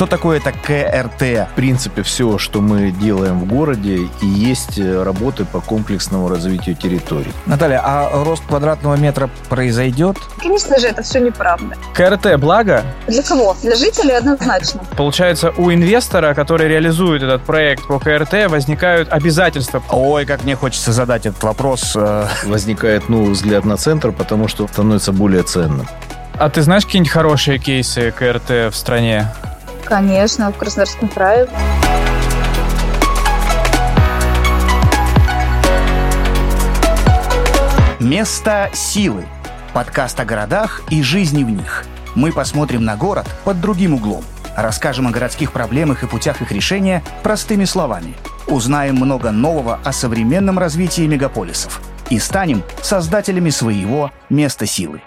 Что такое это КРТ? В принципе, все, что мы делаем в городе, и есть э, работы по комплексному развитию территорий. Наталья, а рост квадратного метра произойдет? Конечно же, это все неправда. КРТ благо? Для кого? Для жителей однозначно. Получается, у инвестора, который реализует этот проект по КРТ, возникают обязательства. Ой, как мне хочется задать этот вопрос. э, Возникает новый взгляд на центр, потому что становится более ценным. А ты знаешь какие-нибудь хорошие кейсы КРТ в стране? Конечно, в Краснодарском крае. Место силы. Подкаст о городах и жизни в них. Мы посмотрим на город под другим углом. Расскажем о городских проблемах и путях их решения простыми словами. Узнаем много нового о современном развитии мегаполисов. И станем создателями своего места силы.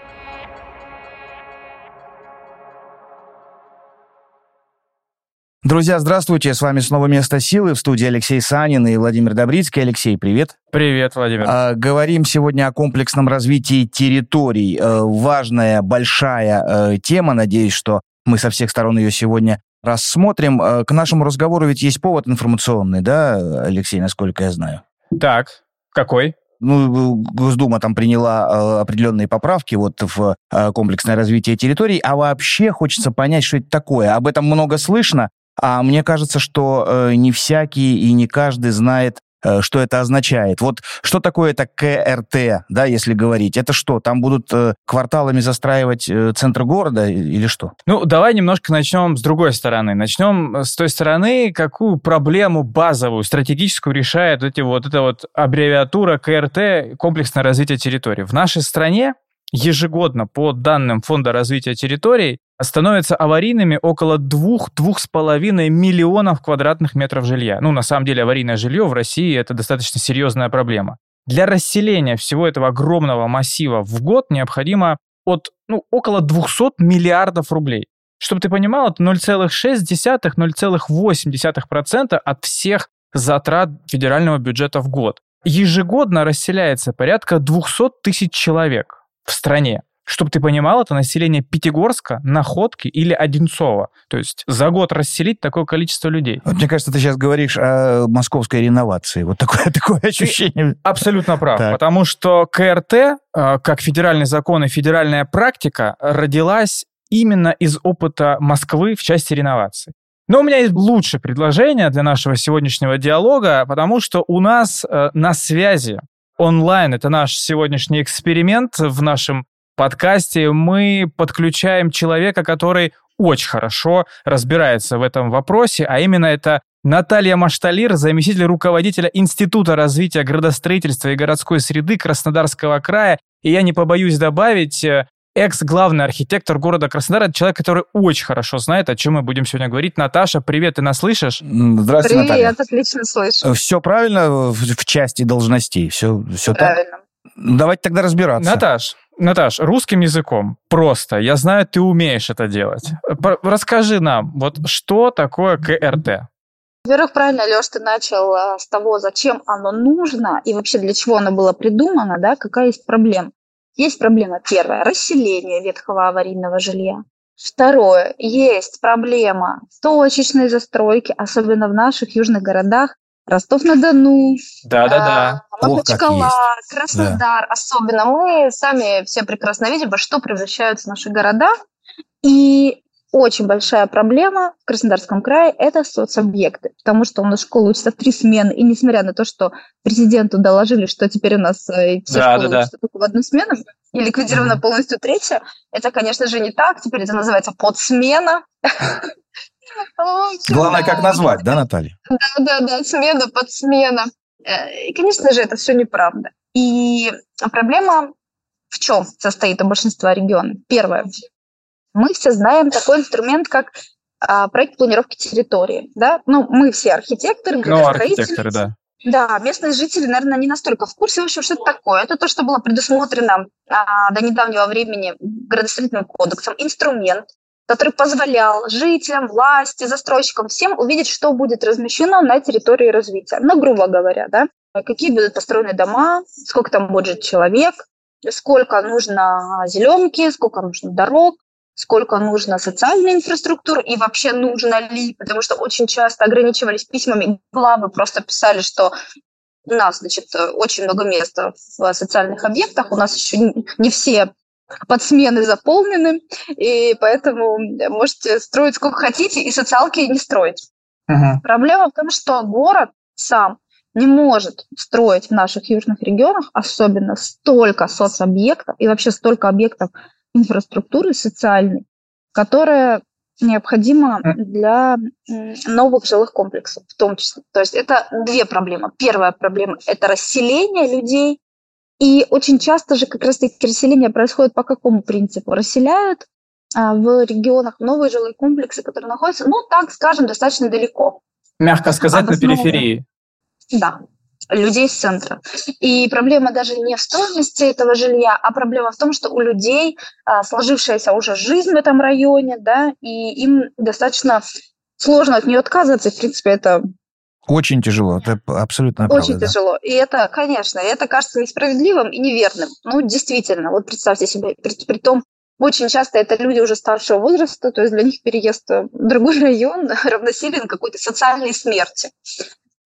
Друзья, здравствуйте. С вами снова «Место силы» в студии Алексей Санин и Владимир Добрицкий. Алексей, привет. Привет, Владимир. А, говорим сегодня о комплексном развитии территорий. Э, важная, большая э, тема. Надеюсь, что мы со всех сторон ее сегодня рассмотрим. Э, к нашему разговору ведь есть повод информационный, да, Алексей, насколько я знаю? Так, какой? Ну, Госдума там приняла э, определенные поправки вот в э, комплексное развитие территорий, а вообще хочется понять, что это такое. Об этом много слышно, а мне кажется, что э, не всякий и не каждый знает, э, что это означает. Вот что такое это КРТ, да, если говорить? Это что, там будут э, кварталами застраивать центр города или что? Ну, давай немножко начнем с другой стороны. Начнем с той стороны, какую проблему базовую, стратегическую решает эти вот эта вот аббревиатура КРТ, комплексное развитие территорий. В нашей стране ежегодно, по данным Фонда развития территорий, становятся аварийными около 2-2,5 миллионов квадратных метров жилья. Ну, на самом деле, аварийное жилье в России – это достаточно серьезная проблема. Для расселения всего этого огромного массива в год необходимо от ну, около 200 миллиардов рублей. Чтобы ты понимал, это 0,6-0,8% от всех затрат федерального бюджета в год. Ежегодно расселяется порядка 200 тысяч человек в стране. Чтобы ты понимал, это население Пятигорска, Находки или Одинцова. То есть за год расселить такое количество людей. Вот мне кажется, ты сейчас говоришь о московской реновации. Вот такое, такое ощущение. Абсолютно прав, Так. потому что КРТ, э, как федеральный закон и федеральная практика, родилась именно из опыта Москвы в части реновации. Но у меня есть лучшее предложение для нашего сегодняшнего диалога, потому что у нас э, на связи онлайн, это наш сегодняшний эксперимент в нашем подкасте, мы подключаем человека, который очень хорошо разбирается в этом вопросе, а именно это Наталья Машталир, заместитель руководителя Института развития градостроительства и городской среды Краснодарского края. И я не побоюсь добавить, э, экс-главный архитектор города Краснодар, это человек, который очень хорошо знает, о чем мы будем сегодня говорить. Наташа, привет, ты нас слышишь? Здравствуйте, Наталья. Привет, отлично слышу. Все правильно в, в части должностей? Все, все так? Правильно. Ну, Давайте тогда разбираться. Наташ, Наташ, русским языком просто. Я знаю, ты умеешь это делать. Расскажи нам, вот что такое КРТ? Во-первых, правильно, Леш, ты начал а, с того, зачем оно нужно и вообще для чего оно было придумано, да, какая есть проблема. Есть проблема первая – расселение ветхого аварийного жилья. Второе – есть проблема точечной застройки, особенно в наших южных городах. Ростов-на-Дону, а, как Махачкала, есть. Краснодар особенно. Мы сами все прекрасно видим, во что превращаются наши города. И очень большая проблема в Краснодарском крае – это соцобъекты, потому что у нас школа учится в три смены, и несмотря на то, что президенту доложили, что теперь у нас э, все Да, школы да, да. учатся только в одну смену, и ликвидирована Мгм. полностью третья, это, конечно же, не так, теперь это называется подсмена. Главное, как назвать, да, Наталья? Да-да-да, смена под смена. Э, И, конечно же, это все неправда. И проблема в чем состоит у большинства регионов? Первое. Мы все знаем такой инструмент, как а, проект планировки территории. Да? Ну, мы все архитекторы, Ну, архитекторы, да. Да, местные жители, наверное, не настолько в курсе, в общем, что это такое. Это то, что было предусмотрено а, до недавнего времени градостроительным кодексом. Инструмент, который позволял жителям, власти, застройщикам, всем увидеть, что будет размещено на территории развития. Ну, грубо говоря, да, какие будут построены дома, сколько там будет человек, сколько нужно зеленки, сколько нужно дорог, сколько нужно социальной инфраструктуры и вообще нужно ли, потому что очень часто ограничивались письмами, главы просто писали, что у нас, значит, очень много места в социальных объектах, у нас еще не все подсмены заполнены, и поэтому можете строить сколько хотите, и социалки не строить. Uh-huh. Проблема в том, что город сам не может строить в наших южных регионах особенно столько соцобъектов и вообще столько объектов инфраструктуры социальной, которая необходима для новых жилых комплексов в том числе. То есть это две проблемы. Первая проблема – это расселение людей, и очень часто же как раз-таки расселение происходит по какому принципу? Расселяют а, в регионах новые жилые комплексы, которые находятся, ну, так скажем, достаточно далеко. Мягко сказать, на периферии. Да, людей с центра. И проблема даже не в стоимости этого жилья, а проблема в том, что у людей а, сложившаяся уже жизнь в этом районе, да, и им достаточно сложно от нее отказываться. В принципе, это очень тяжело, это абсолютно правда. Очень тяжело. И это, конечно, это кажется несправедливым и неверным. Ну, действительно, вот представьте себе, при, при том, очень часто это люди уже старшего возраста, то есть для них переезд в другой район равносилен какой-то социальной смерти.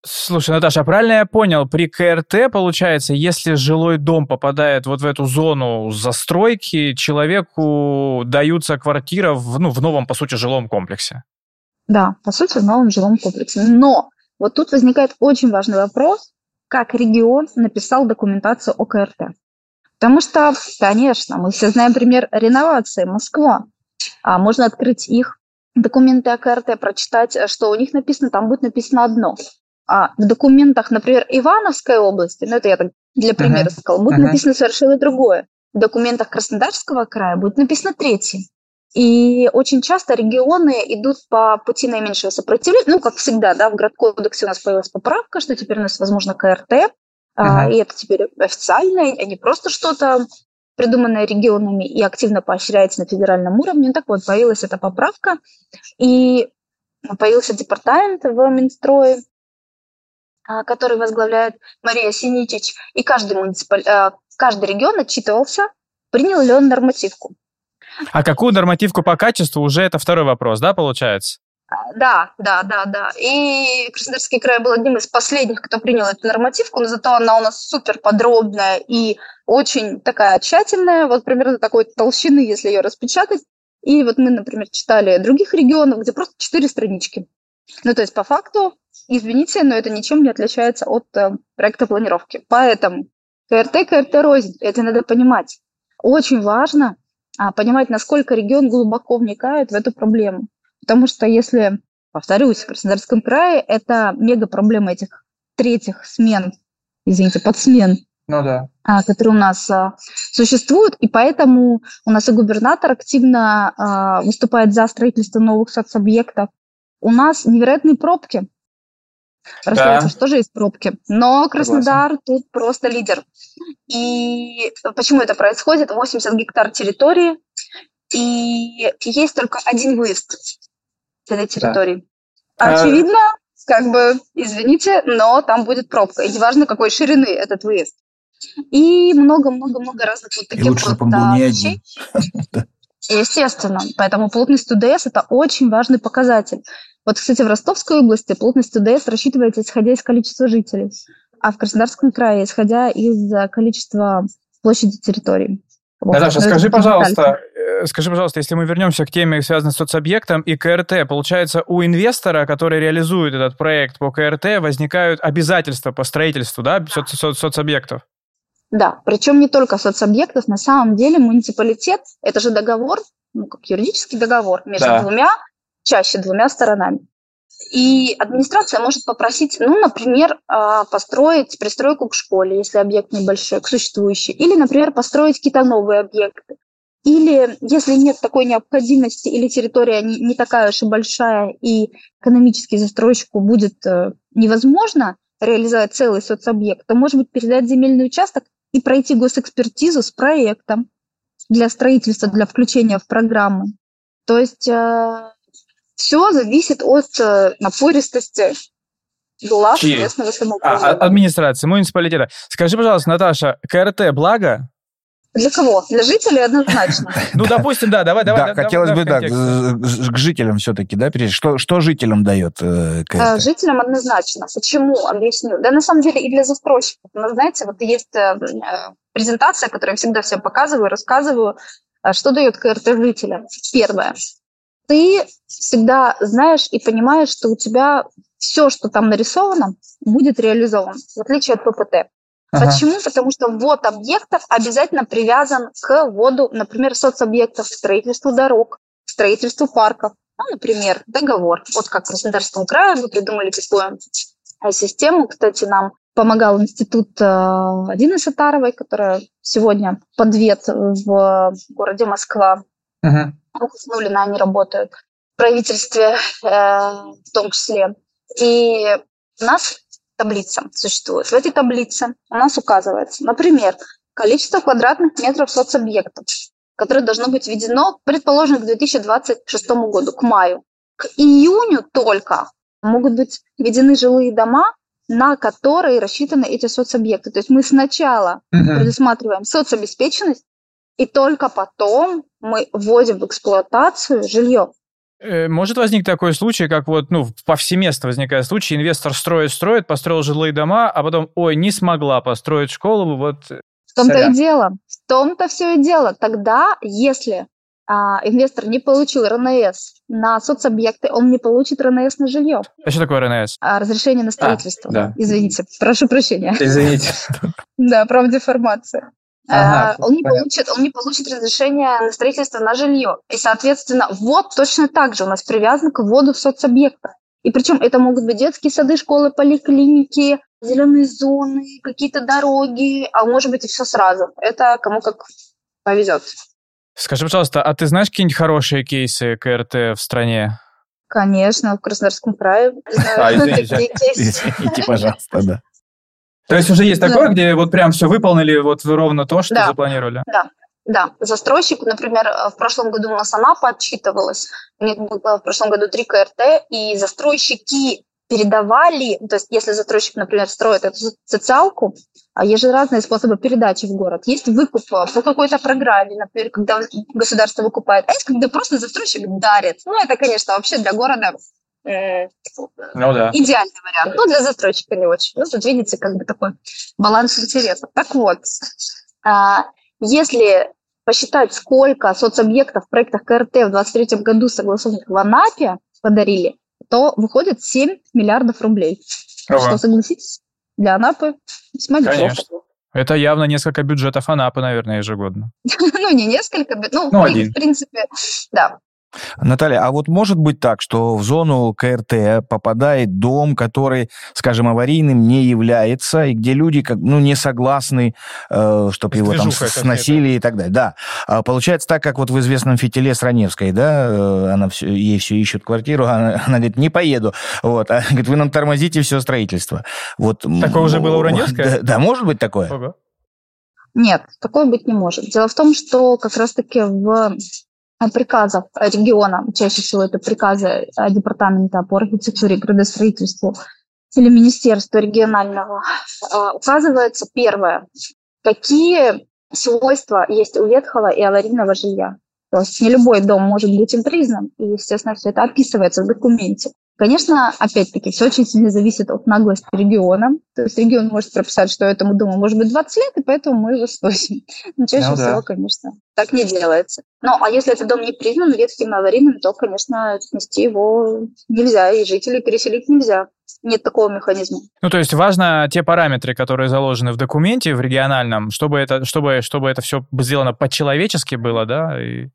Слушай, Наташа, а правильно я понял, при КРТ, получается, если жилой дом попадает вот в эту зону застройки, человеку даются квартира в, ну, в новом, по сути, жилом комплексе? Да, по сути, в новом жилом комплексе. Но вот тут возникает очень важный вопрос, как регион написал документацию о КРТ. Потому что, конечно, мы все знаем пример реновации Москва. А можно открыть их документы о КРТ, прочитать, что у них написано, там будет написано одно. А в документах, например, Ивановской области, ну это я так для примера uh-huh. сказала, будет uh-huh. написано совершенно другое. В документах Краснодарского края будет написано третье. И очень часто регионы идут по пути наименьшего сопротивления. Ну, как всегда, да, в Градкодексе у нас появилась поправка, что теперь у нас возможно КРТ, uh-huh. а, и это теперь официально, а не просто что-то придуманное регионами и активно поощряется на федеральном уровне. Так вот, появилась эта поправка, и появился департамент в Минстрое, а, который возглавляет Мария Синичич, и каждый, муниципаль... А, каждый регион отчитывался, принял ли он нормативку. А какую нормативку по качеству, уже это второй вопрос, да, получается? Да, да, да, да. И Краснодарский край был одним из последних, кто принял эту нормативку, но зато она у нас супер подробная и очень такая тщательная, вот примерно такой толщины, если ее распечатать. И вот мы, например, читали других регионов, где просто четыре странички. Ну, то есть, по факту, извините, но это ничем не отличается от э, проекта планировки. Поэтому КРТ, КРТ рознь, это надо понимать. Очень важно понимать, насколько регион глубоко вникает в эту проблему. Потому что если, повторюсь, в Краснодарском крае это мега проблема этих третьих смен, извините, подсмен, ну да. А, которые у нас а, существуют, и поэтому у нас и губернатор активно а, выступает за строительство новых соцобъектов, у нас невероятные пробки. Расскажется, да. что же есть пробки. Но Краснодар Согласен. тут просто лидер. И почему это происходит? 80 гектар территории, и есть только один выезд с этой территории. Да. Очевидно, как бы, извините, но там будет пробка. И неважно, какой ширины этот выезд. И много-много-много разных вот таких и лучше, вот да, вещей. Естественно. Поэтому плотность ТДС – это очень важный показатель. Вот, кстати, в Ростовской области плотность ТДС рассчитывается исходя из количества жителей, а в Краснодарском крае исходя из количества площади территории. Вот. Наташа, скажи, пожалуйста, э, скажи, пожалуйста, если мы вернемся к теме, связанной с соцобъектом и КРТ, получается, у инвестора, который реализует этот проект по КРТ, возникают обязательства по строительству, да, соц соц соцобъектов? Да, причем не только соцобъектов, на самом деле муниципалитет – это же договор, ну, как юридический договор между да. двумя, чаще двумя сторонами. И администрация может попросить, ну, например, а, построить пристройку к школе, если объект небольшой, к существующей, или, например, построить какие-то новые объекты. Или если нет такой необходимости, или территория не, не такая уж и большая, и экономически застройщику будет э, невозможно реализовать целый соцобъект, то, может быть, передать земельный участок и пройти госэкспертизу с проектом для строительства, для включения в программы. То есть э, все зависит от э, напористости глав Чьи? местного самоуправления. А, администрации, муниципалитета. Скажи, пожалуйста, Наташа, КРТ благо? Для кого? Для жителей однозначно. Ну, допустим, да, давай, давай. Да, хотелось бы, да, к жителям все-таки, да, перейти. Что, что жителям дает э, КРТ? Жителям однозначно. Почему? Объясню. Да, на самом деле и для застройщиков. Но, знаете, вот есть э, э, презентация, которую я всегда всем показываю, рассказываю, что дает КРТ жителям. Первое. Ты всегда знаешь и понимаешь, что у тебя все, что там нарисовано, будет реализовано, в отличие от ППТ. Ага. Почему? Потому что ввод объектов обязательно привязан к вводу, например, соцобъектов, строительству дорог, строительству парков. Ну, например, договор. Вот как в Краснодарском крае мы придумали такую э, систему. Кстати, нам помогал институт э, Адины Сатаровой, которая сегодня подвет в городе Москва. Uh-huh. Нулина они работают. В правительстве э, в том числе. И у нас таблица существует. В этой таблице у нас указывается, например, количество квадратных метров соцобъектов, которое должно быть введено, предположим, к 2026 году, к маю. К июню только могут быть введены жилые дома, на которые рассчитаны эти соцобъекты. То есть мы сначала uh-huh. предусматриваем соцобеспеченность, и только потом мы вводим в эксплуатацию жилье. Э, может возникнуть такой случай, как вот, ну, повсеместно возникает случай, инвестор строит, строит, построил жилые дома, а потом, ой, не смогла построить школу, вот... Э, в том-то и дело, в том-то все и дело. Тогда, если а, инвестор не получил РНС на соцобъекты, он не получит РНС на жилье. А что такое РНС? А, разрешение на а, строительство. А, да. Извините, прошу прощения. Извините. Да, правда, информация. Ага, э, он, не получит, он не получит разрешение на строительство на жилье. И, соответственно, ввод точно так же у нас привязан к вводу соцобъекта. И причем это могут быть детские сады, школы, поликлиники, зеленые зоны, какие-то дороги, а может быть и все сразу. Это кому как повезет. Скажи, пожалуйста, а ты знаешь какие-нибудь хорошие кейсы КРТ в стране? Конечно, в Краснодарском крае. А, извините, пожалуйста, да. То есть уже есть такое, да. где вот прям все выполнили вот ровно то, что да. запланировали? Да, да. Застройщик, например, в прошлом году у нас Анапа отчитывалась, у них было в прошлом году три КРТ, и застройщики передавали, то есть если застройщик, например, строит эту социалку, а есть же разные способы передачи в город. Есть выкуп по какой-то программе, например, когда государство выкупает, а есть когда просто застройщик дарит. Ну, это, конечно, вообще для города э, ну, да. идеальный вариант. Ну, для застройщика не очень. Ну, тут видите, как бы такой баланс интересов. Так вот, а, если посчитать, сколько соцобъектов в проектах КРТ в 2023 году согласованных в Анапе подарили, то выходит 7 миллиардов рублей. Ага. Что, согласитесь, для Анапы весьма Конечно. Это явно несколько бюджетов Анапы, наверное, ежегодно. ну, не несколько, ну, ну в принципе, да. Наталья, а вот может быть так, что в зону КРТ попадает дом, который, скажем, аварийным не является, и где люди как, ну, не согласны, э, чтобы его там сносили и так далее. Да. А получается так, как вот в известном фитиле с Раневской, да, э, она все, ей все ищут квартиру, а она, она говорит, не поеду. Вот. А, говорит, вы нам тормозите все строительство. Вот. Такое уже было у Раневской? Да, да, может быть такое? Ого. Нет, такое быть не может. Дело в том, что как раз-таки в приказов региона, чаще всего это приказы э, департамента по архитектуре и градостроительству или Министерства регионального, э, указывается первое, какие свойства есть у ветхого и аварийного жилья. То есть не любой дом может быть им признан, и, естественно, все это описывается в документе. Конечно, опять-таки, все очень сильно зависит от наглости региона. То есть регион может прописать, что этому дому может быть 20 лет, и поэтому мы его сносим. Но чаще ну, всего, да. конечно, так не делается. Ну, а если этот дом не признан ветхим аварийным, то, конечно, снести его нельзя, и жителей переселить нельзя. Нет такого механизма. Ну, то есть важно те параметры, которые заложены в документе, в региональном, чтобы это, чтобы, чтобы это все сделано по-человечески было, да? И...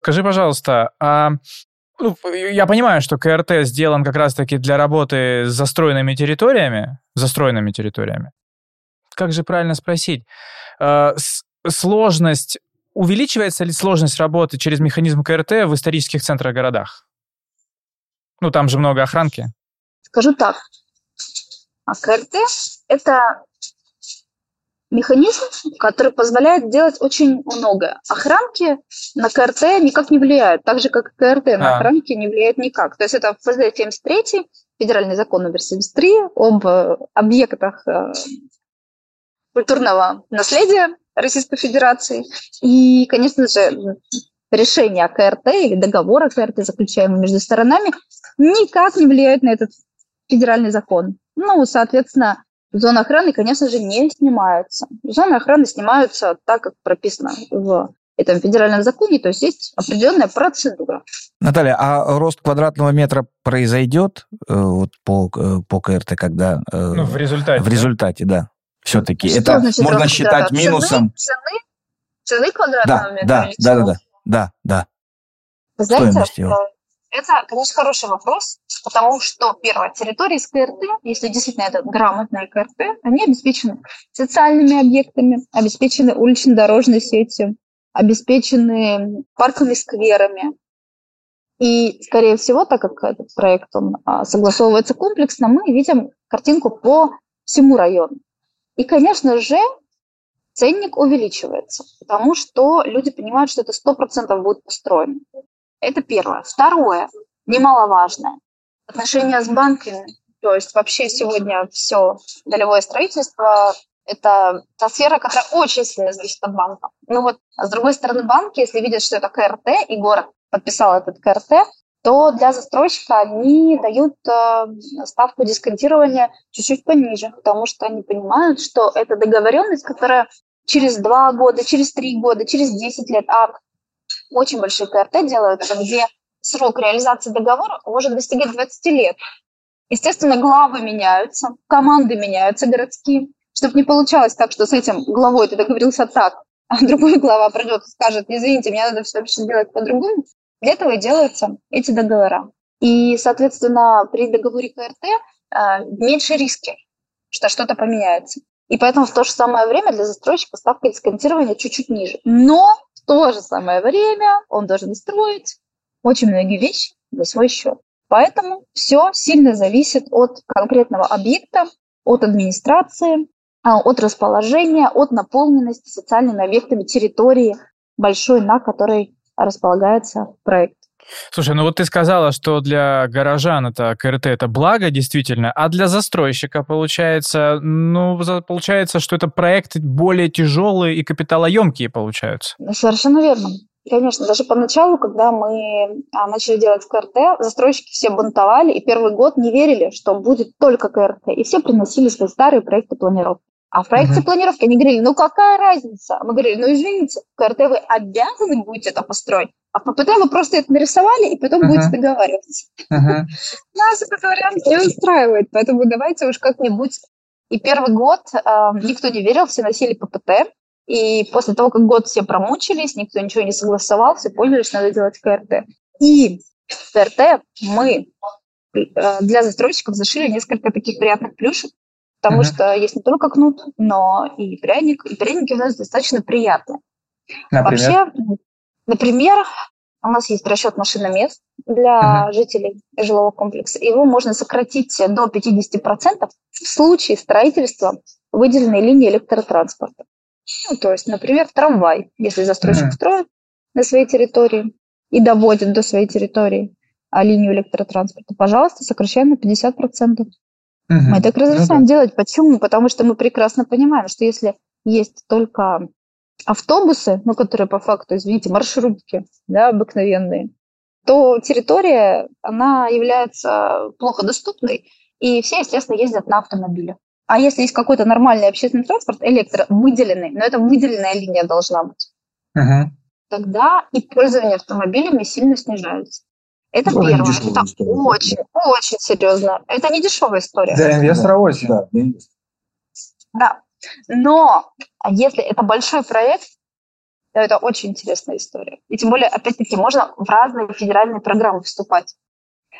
Скажи, пожалуйста, а ну, я понимаю, что КРТ сделан как раз-таки для работы с застроенными территориями, застроенными территориями. Как же правильно спросить? Э, сложность, увеличивается ли сложность работы через механизм КРТ в исторических центрах городах? Ну, там же много охранки. Скажу так. А КРТ – это механизм, который позволяет делать очень многое. Охранки на КРТ никак не влияют, так же, как и КРТ на а. охранки не влияет никак. То есть это ФЗ 73, федеральный закон номер 73 об э, объектах э, культурного наследия, Российской Федерации. И, конечно же, решение о КРТ или договор о КРТ, заключаемый между сторонами, никак не влияет на этот федеральный закон. Ну, соответственно, зоны охраны, конечно же, не снимаются. Зоны охраны снимаются так, как прописано в этом федеральном законе, то есть есть определенная процедура. Наталья, а рост квадратного метра произойдет э, вот по, э, по КРТ, когда... Э, ну, в результате. В результате, да. да. Все-таки это значит, можно считать цены, минусом. Цены, цены квадратного да, метра? Да, да, да, да, да, да. Знаете, его. Это, конечно, хороший вопрос, потому что, первое, территории с КРТ, если действительно это грамотные КРТ, они обеспечены социальными объектами, обеспечены улично-дорожной сетью, обеспечены парками, скверами. И, скорее всего, так как этот проект он, а, согласовывается комплексно, мы видим картинку по всему району. И, конечно же, ценник увеличивается, потому что люди понимают, что это 100% будет построено. Это первое. Второе, немаловажное, отношения с банками. То есть вообще сегодня все долевое строительство это та сфера, которая очень сильно зависит от банка. Ну вот, а с другой стороны, банки, если видят, что это КРТ, и город подписал этот КРТ, то для застройщика они дают э, ставку дисконтирования чуть-чуть пониже, потому что они понимают, что это договоренность, которая через два года, через три года, через 10 лет, а очень большие КРТ делаются, где срок реализации договора может достигать 20 лет. Естественно, главы меняются, команды меняются городские, чтобы не получалось так, что с этим главой ты договорился так, а другой глава придет и скажет, извините, мне надо все вообще сделать по-другому. Для этого и делаются эти договора. И, соответственно, при договоре КРТ э, меньше риски, что что-то поменяется. И поэтому в то же самое время для застройщика ставка дисконтирования чуть-чуть ниже. Но то же самое время он должен строить очень многие вещи за свой счет. Поэтому все сильно зависит от конкретного объекта, от администрации, а, от расположения, от наполненности социальными объектами территории большой, на которой располагается проект. Слушай, ну вот ты сказала, что для горожан это КРТ это благо, действительно, а для застройщика получается, ну, получается, что это проекты более тяжелые и капиталоемкие получаются. Совершенно верно. Конечно, даже поначалу, когда мы а, начали делать КРТ, застройщики все бунтовали, и первый год не верили, что будет только КРТ, и все приносили свои старые проекты планировки. А в проекте uh-huh. планировки они говорили, ну какая разница? Мы говорили, ну извините, в КРТ вы обязаны будете это построить, а ППТ вы просто это нарисовали и потом uh-huh. будете договариваться. Uh-huh. Нас этот вариант не устраивает, поэтому давайте уж как-нибудь. И первый год э, никто не верил, все носили ППТ, и после того, как год все промучились, никто ничего не согласовал, все поняли, что надо делать КРТ. И в КРТ мы э, для застройщиков зашили несколько таких приятных плюшек, Потому uh-huh. что есть не только кнут, но и пряник. И пряники у нас достаточно приятные. Например? Вообще, например, у нас есть расчет машиномест для uh-huh. жителей жилого комплекса. Его можно сократить до 50% в случае строительства выделенной линии электротранспорта. Ну, то есть, например, трамвай, если застройщик uh-huh. строит на своей территории и доводит до своей территории а линию электротранспорта, пожалуйста, сокращаем на 50%. Угу. Мы так разрешаем ну, да. делать. Почему? Потому что мы прекрасно понимаем, что если есть только автобусы, ну, которые по факту, извините, маршрутки, да, обыкновенные, то территория, она является плохо доступной, и все, естественно, ездят на автомобиле. А если есть какой-то нормальный общественный транспорт, электро, выделенный, но это выделенная линия должна быть, угу. тогда и пользование автомобилями сильно снижается. Это ну, первое. Это история, очень, да. очень серьезно. Это не дешевая история. Для инвестора да. очень. Да, да. Но если это большой проект, то это очень интересная история. И тем более, опять-таки, можно в разные федеральные программы вступать.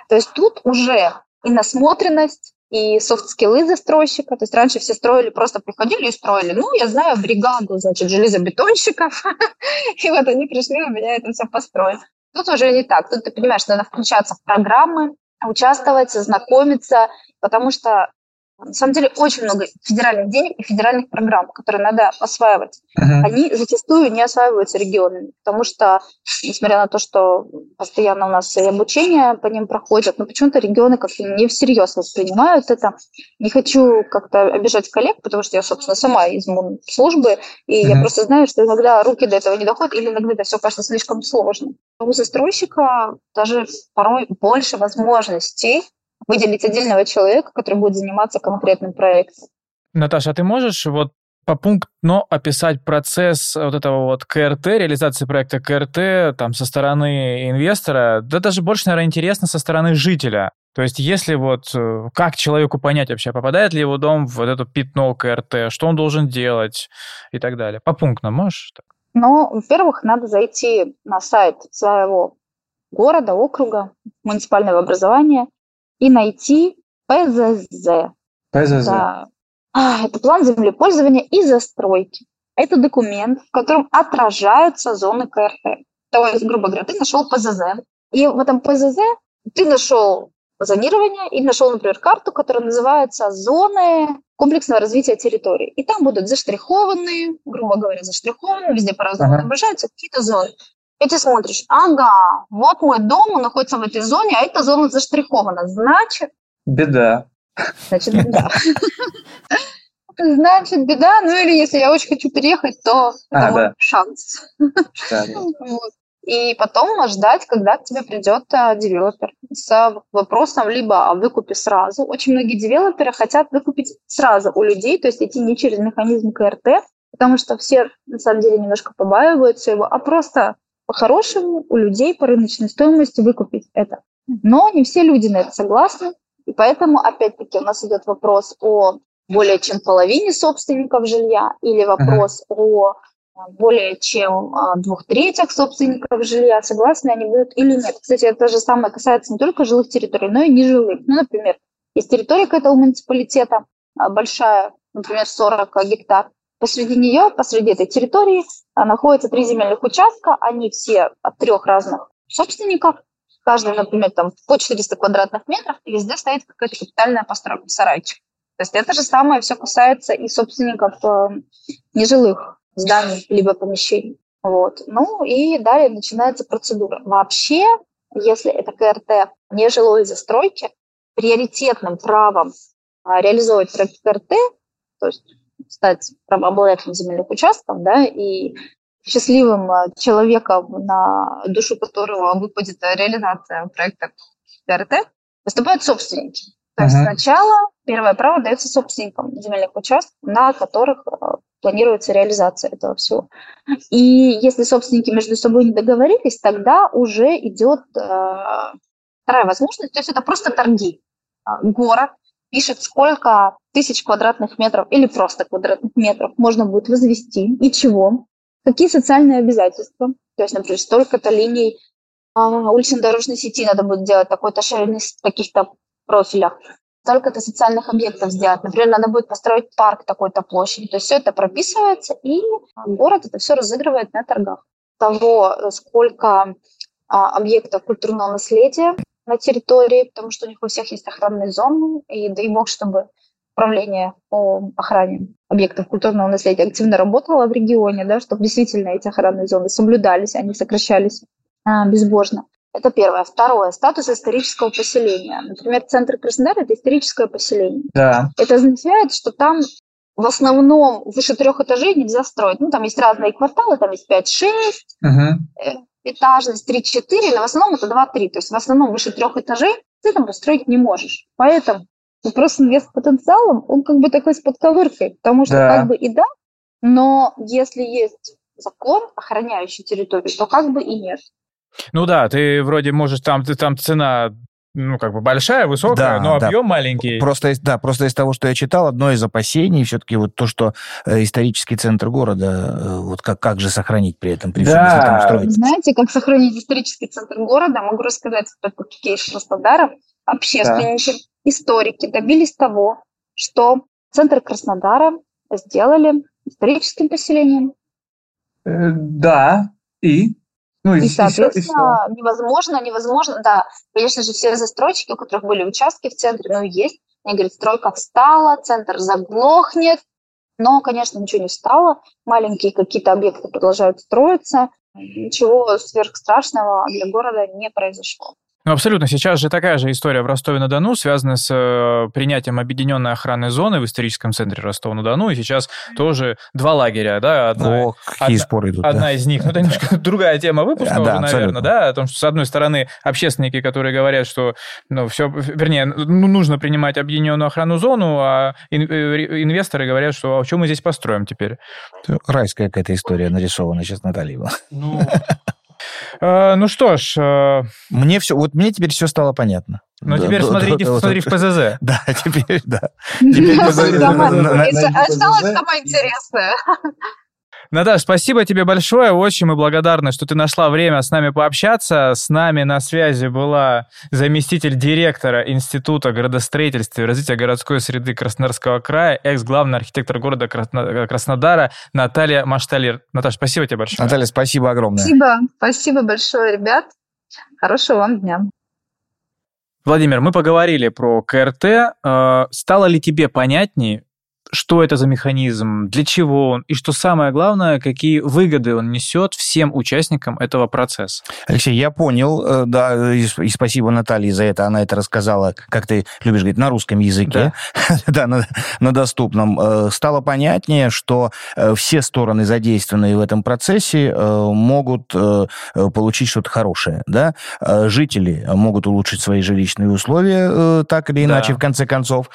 То есть тут уже и насмотренность, и софт-скиллы застройщика. То есть раньше все строили, просто приходили и строили. Ну, я знаю бригаду, значит, железобетонщиков. И вот они пришли у меня это все построить. Тут уже не так. Тут ты понимаешь, надо включаться в программы, участвовать, знакомиться, потому что на самом деле очень много федеральных денег и федеральных программ, которые надо осваивать. Uh-huh. Они зачастую не осваиваются регионами, потому что, несмотря на то, что постоянно у нас и обучение по ним проходит, но почему-то регионы как-то не всерьез воспринимают это. Не хочу как-то обижать коллег, потому что я, собственно, сама из службы, и uh-huh. я просто знаю, что иногда руки до этого не доходят, или иногда это все кажется слишком сложным. У застройщика даже порой больше возможностей выделить отдельного человека, который будет заниматься конкретным проектом. Наташа, а ты можешь вот по пунктно описать процесс вот этого вот КРТ, реализации проекта КРТ там со стороны инвестора, да даже больше, наверное, интересно со стороны жителя. То есть если вот э, как человеку понять вообще, попадает ли его дом в вот эту пятно КРТ, что он должен делать и так далее. По пунктам можешь? Так? Ну, во-первых, надо зайти на сайт своего города, округа, муниципального образования и найти ПЗЗ. ПЗЗ. Да. А, это план землепользования и застройки. Это документ, в котором отражаются зоны КРТ. То есть, грубо говоря, ты нашел ПЗЗ, и в этом ПЗЗ ты нашел зонирование и нашел, например, карту, которая называется «Зоны комплексного развития территории». И там будут заштрихованные, грубо говоря, заштрихованные, везде по-разному ага. отображаются какие-то зоны. И ты смотришь, ага, вот мой дом, он находится в этой зоне, а эта зона заштрихована. Значит... Беда. Значит, беда. Значит, беда. Ну или если я очень хочу переехать, то это мой шанс. И потом ждать, когда к тебе придет а, девелопер с вопросом либо о выкупе сразу. Очень многие девелоперы хотят выкупить сразу у людей, то есть идти не через механизм КРТ, потому что все на самом деле немножко побаиваются его, а просто по-хорошему у людей по рыночной стоимости выкупить это. Но не все люди на это согласны, и поэтому, опять-таки, у нас идет вопрос о более чем половине собственников жилья или вопрос uh-huh. о а, более чем а, двух третьих собственников жилья, согласны они будут или нет. Кстати, это же самое касается не только жилых территорий, но и нежилых. Ну, например, есть территория какая-то у муниципалитета а, большая, например, 40 гектар, Посреди нее, посреди этой территории а, находятся три земельных участка. Они все от трех разных собственников. Каждый, например, там по 400 квадратных метров, и везде стоит какая-то капитальная постройка, сарайчик. То есть это же самое все касается и собственников э, нежилых зданий либо помещений. Вот. Ну и далее начинается процедура. Вообще, если это КРТ нежилой застройки, приоритетным правом а, реализовывать КРТ, то есть стать правообладателем земельных участков, да, и счастливым э, человеком, на душу которого выпадет реализация проекта ТРТ, выступают собственники. То есть uh-huh. сначала первое право дается собственникам земельных участков, на которых э, планируется реализация этого всего. И если собственники между собой не договорились, тогда уже идет э, вторая возможность, то есть это просто торги. Город пишет, сколько тысяч квадратных метров или просто квадратных метров можно будет возвести и чего, какие социальные обязательства. То есть, например, столько-то линий а, улично-дорожной сети надо будет делать, такой-то ширины в каких-то профилях, столько-то социальных объектов сделать. Например, надо будет построить парк такой-то площади. То есть все это прописывается, и город это все разыгрывает на торгах. Того, сколько а, объектов культурного наследия на территории, потому что у них у всех есть охранные зоны, и дай бог, чтобы управление по охране объектов культурного наследия активно работало в регионе, да, чтобы действительно эти охранные зоны соблюдались, они сокращались а, безбожно. Это первое. Второе. Статус исторического поселения. Например, центр Краснодара – это историческое поселение. Да. Это означает, что там в основном выше трех этажей нельзя строить. Ну, там есть разные кварталы, там есть 5-6, угу этажность 3-4, но в основном это 2-3. То есть в основном выше трех этажей ты там построить не можешь. Поэтому вопрос инвест потенциалом, он как бы такой с подковыркой, потому что да. как бы и да, но если есть закон, охраняющий территорию, то как бы и нет. Ну да, ты вроде можешь там, ты там цена ну, как бы большая, высокая, да, но объем да. маленький. Просто, да, просто из того, что я читал, одно из опасений все-таки вот то, что э, исторический центр города, э, вот как, как же сохранить при этом, при всем, да. там строить? Знаете, как сохранить исторический центр города? Могу рассказать такой кейс Краснодара. Общественники, да. историки добились того, что центр Краснодара сделали историческим поселением. Э, да, и? Ну, и, и, соответственно, и невозможно, невозможно, да, конечно же, все застройщики, у которых были участки в центре, ну, есть, Они говорят, стройка встала, центр заглохнет. Но, конечно, ничего не встало. Маленькие какие-то объекты продолжают строиться. Ничего сверхстрашного для города не произошло. Ну, абсолютно. Сейчас же такая же история в Ростове-на-Дону, связанная с э, принятием объединенной охранной зоны в историческом центре Ростова-на-Дону. И сейчас тоже два лагеря, да? Одна, О, какие одна, споры идут. Одна да. из них, ну, это немножко другая тема выпуска да, уже, наверное, да? О том, что, с одной стороны, общественники, которые говорят, что, ну, все, вернее, ну, нужно принимать объединенную охранную зону, а э, инвесторы говорят, что а что мы здесь построим теперь? Райская какая-то история нарисована сейчас Наталья. Ну, Э, ну что ж... Э, мне все, вот мне теперь все стало понятно. Ну, да, теперь да, смотри, да, смотри в ПЗЗ. Да, теперь, да. Осталось самое интересное. Наташа, спасибо тебе большое. Очень мы благодарны, что ты нашла время с нами пообщаться. С нами на связи была заместитель директора Института градостроительства и развития городской среды Краснодарского края, экс-главный архитектор города Краснодара Наталья Машталир. Наташа, спасибо тебе большое. Наталья, спасибо огромное. Спасибо. Спасибо большое, ребят. Хорошего вам дня. Владимир, мы поговорили про КРТ. Э, стало ли тебе понятнее, что это за механизм, для чего он, и что самое главное, какие выгоды он несет всем участникам этого процесса. Алексей, я понял, э, да, и, спасибо Наталье за это, она это рассказала, как ты любишь говорить, на русском языке, да, да на, на доступном. Э, стало понятнее, что э, все стороны, задействованные в этом процессе, могут получить что-то хорошее, да, жители могут улучшить свои жилищные условия, так или иначе, да. в конце концов,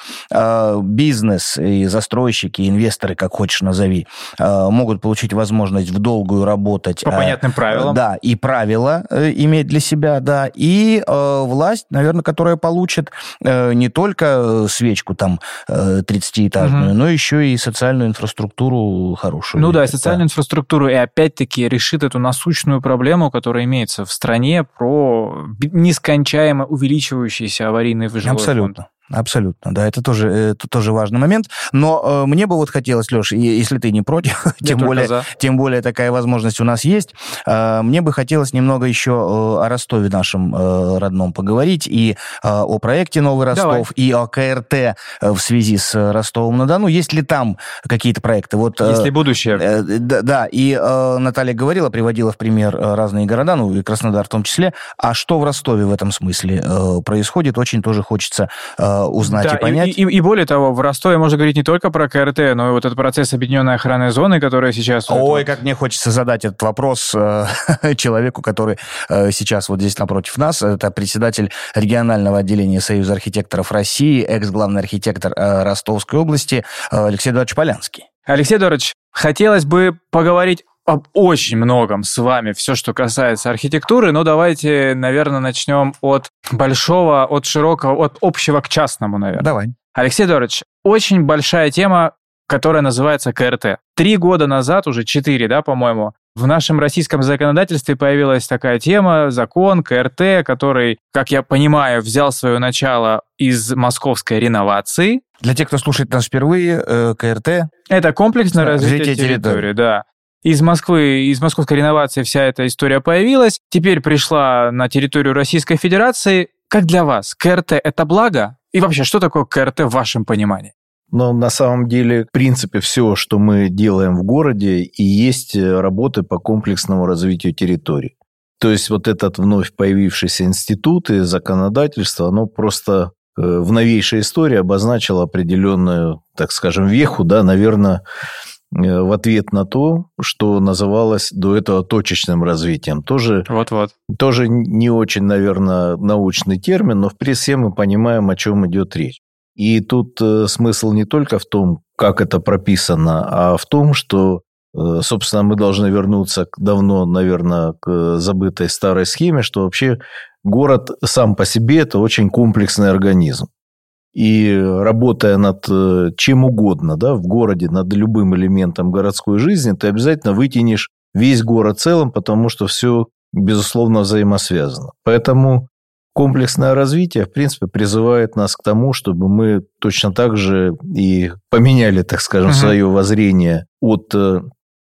бизнес и за застройщики, инвесторы, как хочешь назови, э, могут получить возможность в долгую работать. По понятным э, правилам. Да, и правила э, иметь для себя, да, и власть, наверное, которая получит не только свечку там 30-этажную, угу. но еще и социальную инфраструктуру хорошую. Ну да, социальную да. инфраструктуру, и опять-таки решит эту насущную проблему, которая имеется в стране про нескончаемо увеличивающиеся аварийные жилой Абсолютно. Фонд. Абсолютно, да, это тоже, это тоже важный момент. Но э, мне бы вот хотелось, Леш, если ты не против, тем более, за. тем более такая возможность у нас есть, э, мне бы хотелось немного еще э, о Ростове нашем э, родном поговорить и э, о проекте Новый Ростов, Давай. и о КРТ э, в связи с Ростовом-на-Дону. Есть ли там какие-то проекты? Вот, э, есть ли будущее? Э, да, да, и э, Наталья говорила, приводила в пример э, разные города, ну и Краснодар в том числе. А что в Ростове в этом смысле э, происходит? Очень тоже хочется э, узнать да, и понять. И, и, и более того, в Ростове можно говорить не только про КРТ, но и вот этот процесс объединенной охранной зоны, которая сейчас... Ой, вот... как мне хочется задать этот вопрос э, человеку, который э, сейчас вот здесь напротив нас. Это председатель регионального отделения Союза архитекторов России, экс-главный архитектор э, Ростовской области Алексей Эдуардович Полянский. Алексей Эдуардович, хотелось бы поговорить об очень многом с вами все, что касается архитектуры, но давайте, наверное, начнем от большого, от широкого, от общего к частному, наверное. Давай. Алексей Дорович, очень большая тема, которая называется КРТ. Три года назад, уже четыре, да, по-моему, в нашем российском законодательстве появилась такая тема, закон КРТ, который, как я понимаю, взял свое начало из московской реновации. Для тех, кто слушает нас впервые, э, КРТ... Это комплексное развитие, развитие территории, территории, да из Москвы, из московской реновации вся эта история появилась, теперь пришла на территорию Российской Федерации. Как для вас, КРТ – это благо? И вообще, что такое КРТ в вашем понимании? Но на самом деле, в принципе, все, что мы делаем в городе, и есть работы по комплексному развитию территории. То есть вот этот вновь появившийся институт и законодательство, оно просто э, в новейшей истории обозначило определенную, так скажем, веху, да, наверное, Э, в ответ на то, что называлось до этого точечным развитием. Тоже, Вот-вот. тоже не очень, наверное, научный термин, но в все мы понимаем, о чем идет речь. И тут э, смысл не только в том, как это прописано, а в том, что, э, собственно, мы должны вернуться к давно, наверное, к забытой старой схеме, что вообще город сам по себе – это очень комплексный организм. И работая над э, чем угодно да, в городе, над любым элементом городской жизни, ты обязательно вытянешь весь город целым, потому что все, безусловно, взаимосвязано. Поэтому комплексное развитие, в принципе, призывает нас к тому, чтобы мы точно так же и поменяли, так скажем, угу. свое воззрение от э,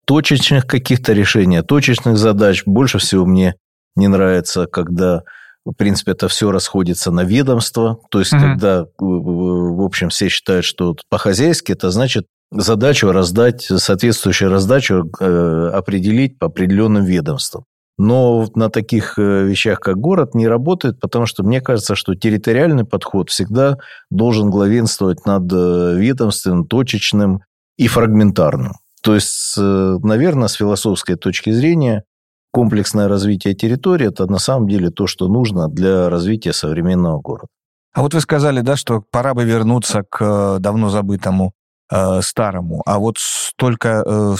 точечных каких-то решений, точечных задач. Больше всего мне не нравится, когда в принципе, это все расходится на ведомство. То есть, угу. когда, в общем, все считают, что по-хозяйски, это значит задачу раздать, соответствующую раздачу э, определить по определенным ведомствам. Но на таких э, вещах, как город, не работает, потому что мне кажется, что территориальный подход всегда должен главенствовать над э, ведомственным, точечным и фрагментарным. То есть, наверное, с философской точки зрения, комплексное развитие территории – это на самом деле то, что нужно для развития современного города. А вот вы сказали, да, что пора бы вернуться к давно забытому э, старому, а вот столько, э,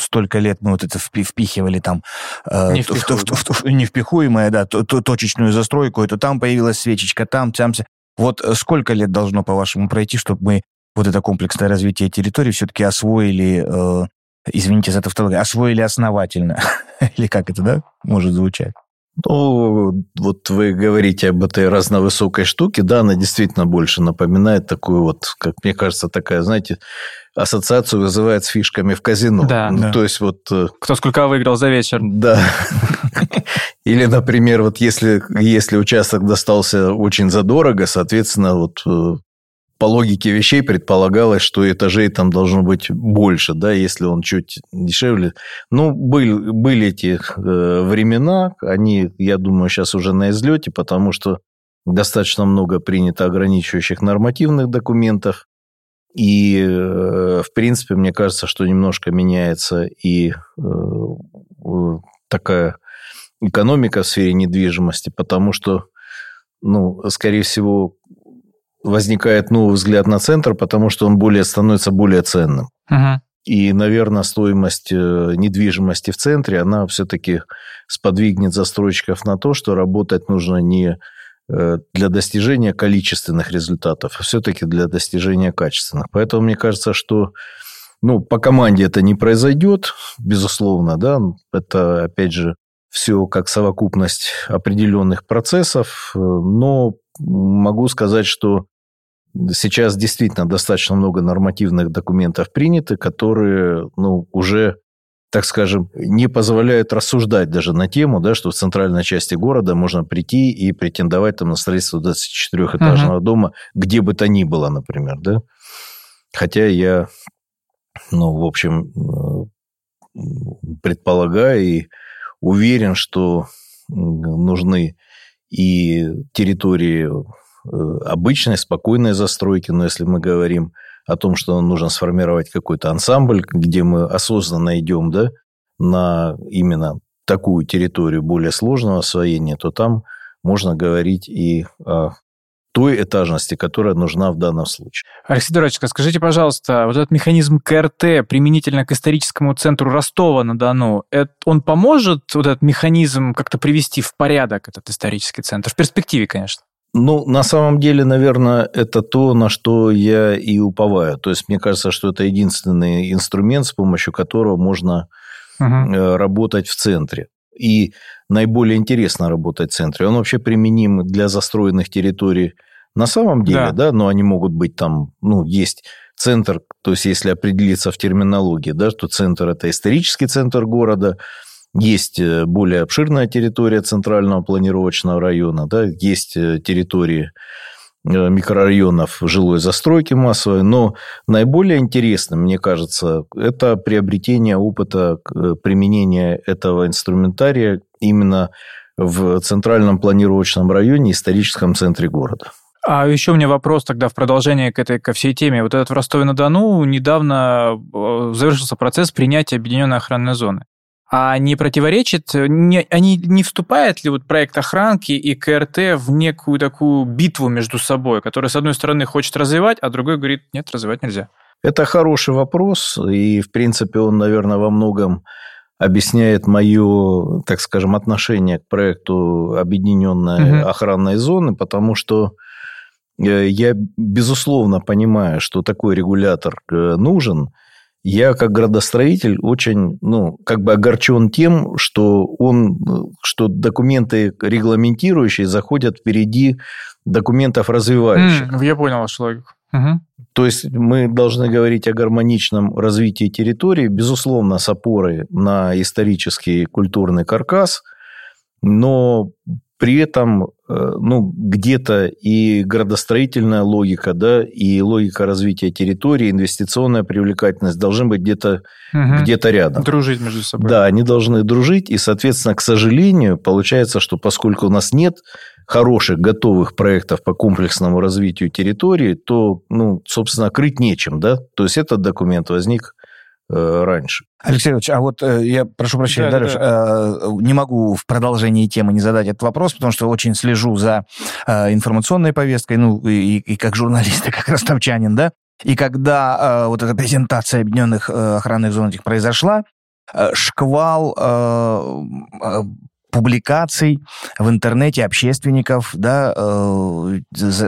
столько лет мы вот это впихивали там э, невпихуемое, да, точечную застройку, это там появилась свечечка, там, там, вот сколько лет должно, по-вашему, пройти, чтобы мы вот это комплексное развитие территории все-таки освоили, э, извините за тавтологию, освоили основательно? Или как это, да, может звучать? Ну, вот вы говорите об этой разновысокой штуке, да, она действительно больше напоминает такую вот, как мне кажется, такая, знаете, ассоциацию вызывает с фишками в казино. Да. Ну, да. То есть вот... Э, Кто сколько выиграл за вечер. Да. Или, например, вот если, если участок достался очень задорого, соответственно, вот э, по логике вещей предполагалось, что этажей там должно быть больше, да, если он чуть дешевле. Ну, были, были эти э, времена, они, я думаю, сейчас уже на излете, потому что достаточно много принято ограничивающих нормативных документов. И, э, в принципе, мне кажется, что немножко меняется и э, такая экономика в сфере недвижимости, потому что, ну, скорее всего, возникает новый взгляд на центр, потому что он более становится более ценным. Угу. И, наверное, стоимость э, недвижимости в центре, она все-таки сподвигнет застройщиков на то, что работать нужно не э, для достижения количественных результатов, а все-таки для достижения качественных. Поэтому мне кажется, что ну, по команде это не произойдет, безусловно, да, это, опять же, все как совокупность определенных процессов, э, но могу сказать, что Сейчас действительно достаточно много нормативных документов приняты, которые ну, уже, так скажем, не позволяют рассуждать даже на тему, да, что в центральной части города можно прийти и претендовать там, на строительство 24-этажного uh-huh. дома, где бы то ни было, например. Да? Хотя я, ну, в общем, э, предполагаю и уверен, что нужны и территории обычной, спокойной застройки, но если мы говорим о том, что нужно сформировать какой-то ансамбль, где мы осознанно идем да, на именно такую территорию более сложного освоения, то там можно говорить и о той этажности, которая нужна в данном случае. Алексей Дурачко, скажите, пожалуйста, вот этот механизм КРТ применительно к историческому центру Ростова-на-Дону, он поможет вот этот механизм как-то привести в порядок этот исторический центр? В перспективе, конечно. Ну, на самом деле, наверное, это то, на что я и уповаю. То есть, мне кажется, что это единственный инструмент, с помощью которого можно угу. работать в центре. И наиболее интересно работать в центре. Он вообще применим для застроенных территорий на самом деле, да, да но они могут быть там, ну, есть центр, то есть, если определиться в терминологии, да, что центр – это исторический центр города – есть э, более обширная территория центрального планировочного района, да, есть э, территории э, микрорайонов жилой застройки массовой, но наиболее интересным, мне кажется, это приобретение опыта применения этого инструментария именно в центральном планировочном районе, историческом центре города. А еще у меня вопрос тогда в продолжение к этой ко всей теме. Вот этот в Ростове-на-Дону недавно завершился процесс принятия объединенной охранной зоны. А не противоречит, не, они не вступает ли вот проект охранки и КРТ в некую такую битву между собой, которая, с одной стороны, хочет развивать, а другой говорит, нет, развивать нельзя? Это хороший вопрос, и, в принципе, он, наверное, во многом объясняет мое, так скажем, отношение к проекту объединенной угу. охранной зоны, потому что э, я, безусловно, понимаю, что такой регулятор э, нужен – я как градостроитель очень, ну, как бы огорчен тем, что он, что документы регламентирующие заходят впереди документов развивающих. Mm, я понял вашу логику. Угу. То есть мы должны говорить о гармоничном развитии территории, безусловно, с опорой на исторический культурный каркас, но при этом, э, ну, где-то и градостроительная логика, да, и логика развития территории, инвестиционная привлекательность должны быть где-то угу. где рядом. Дружить между собой. Да, они должны дружить, и, соответственно, к сожалению, получается, что поскольку у нас нет хороших, готовых проектов по комплексному развитию территории, то, ну, собственно, крыть нечем, да? То есть этот документ возник раньше. Алексей Ильич, а вот э, я прошу прощения, да, Дарюш, да. Э, не могу в продолжении темы не задать этот вопрос, потому что очень слежу за э, информационной повесткой, ну, и, и как журналист, и как ростовчанин, да. И когда э, вот эта презентация объединенных э, охранных зон этих произошла, э, шквал э, э, публикаций в интернете общественников, да, э,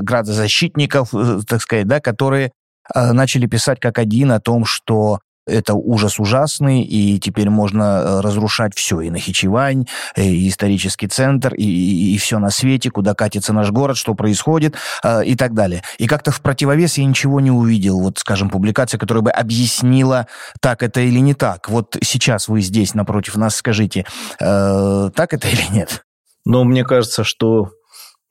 градозащитников, э, так сказать, да, которые э, начали писать как один о том, что это ужас ужасный, и теперь можно э, разрушать все, и Нахичевань, э, и исторический центр, и, и, и все на свете, куда катится наш город, что происходит, э, и так далее. И как-то в противовес я ничего не увидел, вот, скажем, публикация, которая бы объяснила, так это или не так. Вот сейчас вы здесь напротив нас скажите, так это или нет? Но мне кажется, что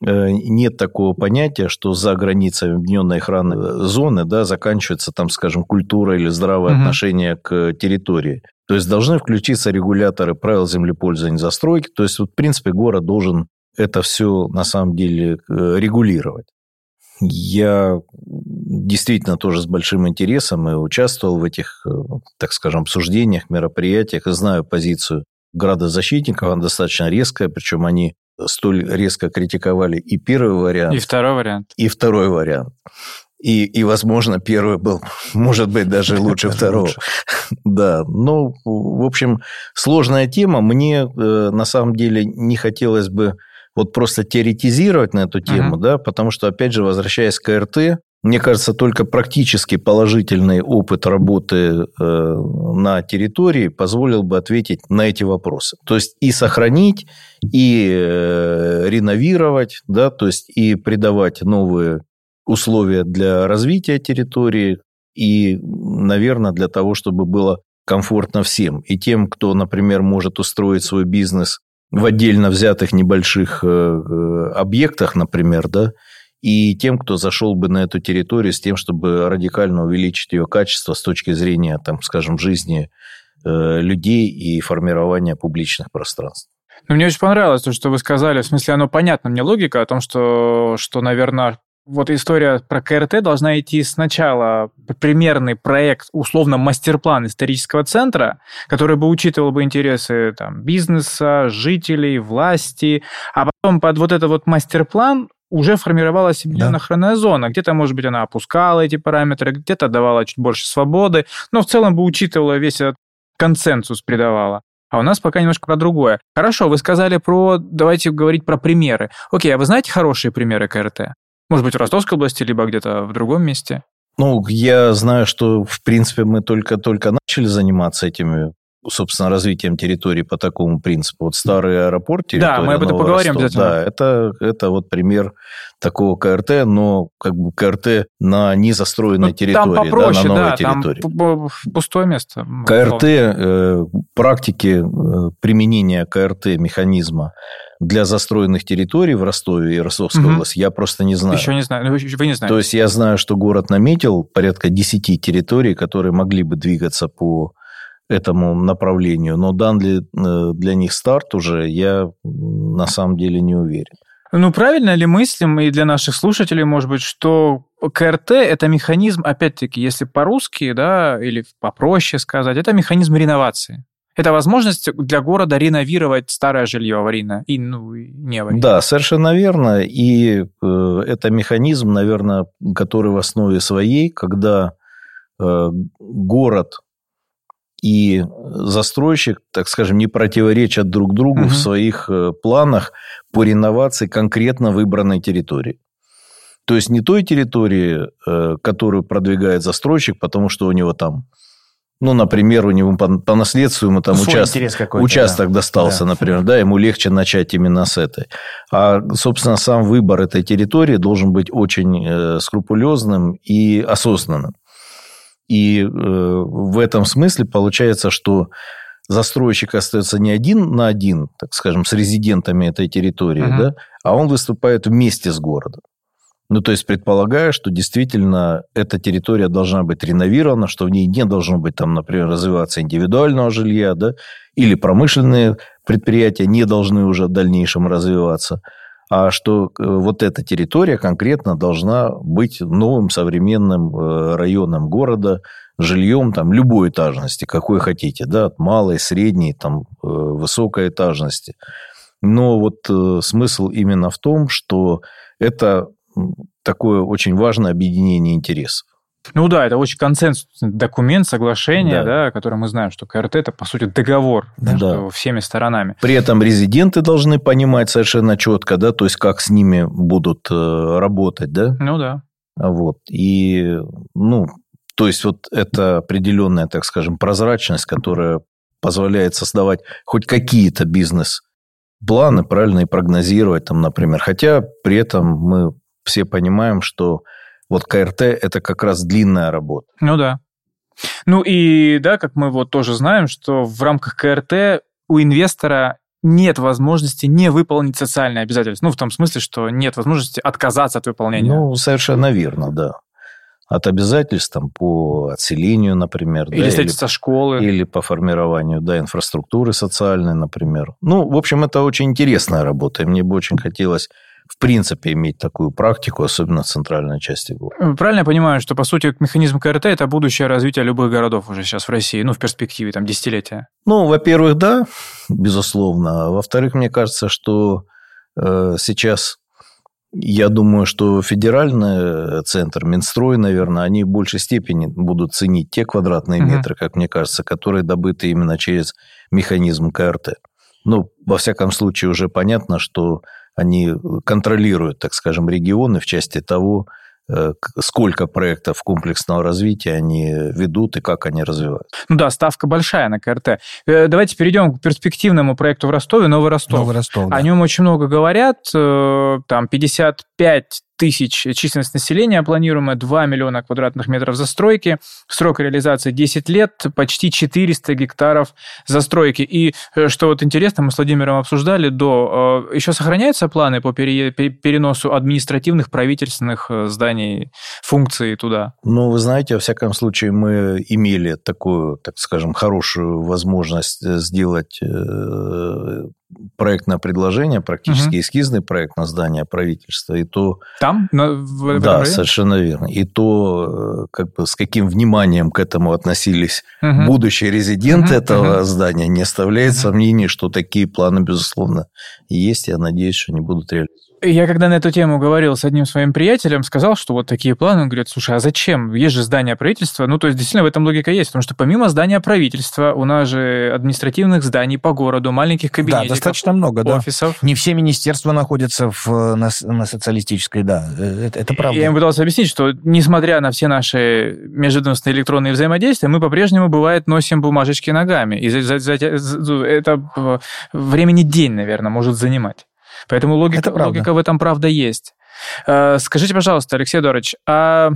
нет такого понятия, что за границами объединенной охранной зоны да, заканчивается, там, скажем, культура или здравое угу. отношение к территории. То есть должны включиться регуляторы правил землепользования и застройки. То есть, вот, в принципе, город должен это все на самом деле э, регулировать. Я действительно тоже с большим интересом и участвовал в этих, э, так скажем, обсуждениях, мероприятиях и знаю позицию градозащитников, она достаточно резкая, причем они столь резко критиковали и первый вариант. И второй вариант. И второй вариант. И, и, возможно, первый был, может быть, даже лучше второго. Да, ну, в общем, сложная тема. Мне, э, на самом деле, не хотелось бы вот просто теоретизировать на эту тему, да, потому что, опять же, возвращаясь к РТ, мне кажется, только практически положительный опыт работы э, на территории позволил бы ответить на эти вопросы. То есть и сохранить, и э, реновировать, да, то есть и придавать новые условия для развития территории, и, наверное, для того, чтобы было комфортно всем. И тем, кто, например, может устроить свой бизнес в отдельно взятых небольших э, объектах, например, да, и тем, кто зашел бы на эту территорию с тем, чтобы радикально увеличить ее качество с точки зрения, там, скажем, жизни э, людей и формирования публичных пространств. Ну, мне очень понравилось то, что вы сказали. В смысле, оно понятно мне логика о том, что, что наверное, вот история про КРТ должна идти сначала примерный проект, условно мастер-план исторического центра, который бы учитывал бы интересы там, бизнеса, жителей, власти, а потом под вот этот вот мастер-план уже формировалась объединенная да. зона. Где-то, может быть, она опускала эти параметры, где-то давала чуть больше свободы, но в целом бы учитывала весь этот консенсус, придавала. А у нас пока немножко про другое. Хорошо, вы сказали про... Давайте говорить про примеры. Окей, а вы знаете хорошие примеры КРТ? Может быть, в Ростовской области, либо где-то в другом месте? Ну, я знаю, что, в принципе, мы только-только начали заниматься этими собственно, развитием территории по такому принципу. Вот старый аэропорт, Да, мы об этом поговорим Ростов, обязательно. Да, это, это вот пример такого КРТ, но как бы КРТ на незастроенной ну, территории, там попроще, да, на новой да, территории. Там пустое место. КРТ, э, практики э, применения КРТ механизма для застроенных территорий в Ростове и Ростовской угу. области я просто не знаю. Еще не знаю, вы не знаете. То есть я знаю, что город наметил порядка 10 территорий, которые могли бы двигаться по этому направлению, но дан ли э, для них старт уже, я на самом деле не уверен. Ну, правильно ли мыслим, и для наших слушателей, может быть, что КРТ – это механизм, опять-таки, если по-русски, да, или попроще сказать, это механизм реновации. Это возможность для города реновировать старое жилье аварийное и ну, не аварийное. Да, совершенно верно. И э, это механизм, наверное, который в основе своей, когда э, город и застройщик, так скажем, не противоречат друг другу угу. в своих э, планах по реновации конкретно выбранной территории. То есть не той территории, э, которую продвигает застройщик, потому что у него там, ну, например, у него по, по наследству ему там участок, участок да. достался, да. например, да, ему легче начать именно с этой. А, собственно, сам выбор этой территории должен быть очень э, скрупулезным и осознанным. И э, в этом смысле получается, что застройщик остается не один на один, так скажем, с резидентами этой территории, Мгм. да, а он выступает вместе с городом. Ну, то есть, предполагая, что действительно эта территория должна быть реновирована, что в ней не должно быть, там, например, развиваться индивидуального жилья, да, или промышленные предприятия не должны уже в дальнейшем развиваться, а что э, вот эта территория конкретно должна быть новым современным э, районом города, жильем там любой этажности, какой хотите, да, от малой, средней, там, э, высокой этажности. Но вот смысл именно в том, что это такое очень важное объединение интересов. Ну да, это очень консенсусный документ, соглашение, Да. да, который мы знаем, что КРТ это, по сути, договор Да. между всеми сторонами. При этом резиденты должны понимать совершенно четко, да, то есть как с ними будут э, работать, да, Ну да. вот. И, ну, то есть вот это определенная, так скажем, прозрачность, которая позволяет создавать хоть какие-то бизнес-планы, правильно, и прогнозировать там, например. Хотя при этом мы все понимаем, что вот КРТ – это как раз длинная работа. Ну да. Ну и да, как мы вот тоже знаем, что в рамках КРТ у инвестора нет возможности не выполнить социальные обязательства. Ну, в том смысле, что нет возможности отказаться от выполнения. Ну, совершенно верно, да. От обязательств там, по отселению, например. или да, строительство школы. или по формированию да, инфраструктуры социальной, например. Ну, в общем, это очень интересная работа, и мне бы очень хотелось в принципе иметь такую практику, особенно в центральной части города. Правильно я понимаю, что, по сути, механизм КРТ – это будущее развитие любых городов уже сейчас в России, ну, в перспективе, там, десятилетия. Ну, во-первых, да, безусловно. А Во-вторых, мне кажется, что э, сейчас, я думаю, что федеральный центр, Минстрой, наверное, они в большей степени будут ценить те квадратные Мгм. метры, как мне кажется, которые добыты именно через механизм КРТ. Ну, во всяком случае, уже понятно, что они контролируют, так скажем, регионы в части того, э, сколько проектов комплексного развития они ведут и как они развиваются. Ну да, ставка большая на КРТ. Э, Давайте перейдем к перспективному проекту в Ростове, Новый Ростов. Новый Ростов, да. О нем очень много говорят. э, Там 55 тысяч численность населения планируемая, 2 миллиона квадратных метров застройки, срок реализации 10 лет, почти 400 гектаров застройки. И э, что вот интересно, мы с Владимиром обсуждали до... э, Еще сохраняются планы по пере- пе- переносу административных правительственных э, зданий, функций туда? Ну, вы знаете, во всяком случае, мы имели такую, так скажем, хорошую возможность э, сделать э, проектное предложение, практически эскизный проект на здание правительства, и то, Там? На- в- да, районе? совершенно верно, и то, э, как бы, с каким вниманием к этому относились Мгм. будущие резиденты Мгм, этого мгм. здания, не оставляет Мгм. сомнений, что такие планы, безусловно, есть, я надеюсь, что они будут реализованы. Я когда на эту тему говорил с одним своим приятелем, сказал, что вот такие планы, он говорит, слушай, а зачем? Есть же здание правительства. Ну, то есть, действительно, в этом логика есть, потому что помимо здания правительства у нас же административных зданий по городу, маленьких Да, кабинетиков, достаточно много, да. офисов. Не все министерства находятся в, на, на социалистической, да, э, это, это правда. Я им пытался объяснить, что несмотря на все наши межведомственные электронные взаимодействия, мы по-прежнему, бывает, носим бумажечки ногами. И за- за- за- за- это э, времени день, наверное, может занимать. Поэтому логика, логика в этом, правда, есть. Э, Скажите, пожалуйста, Алексей Эдуардович, а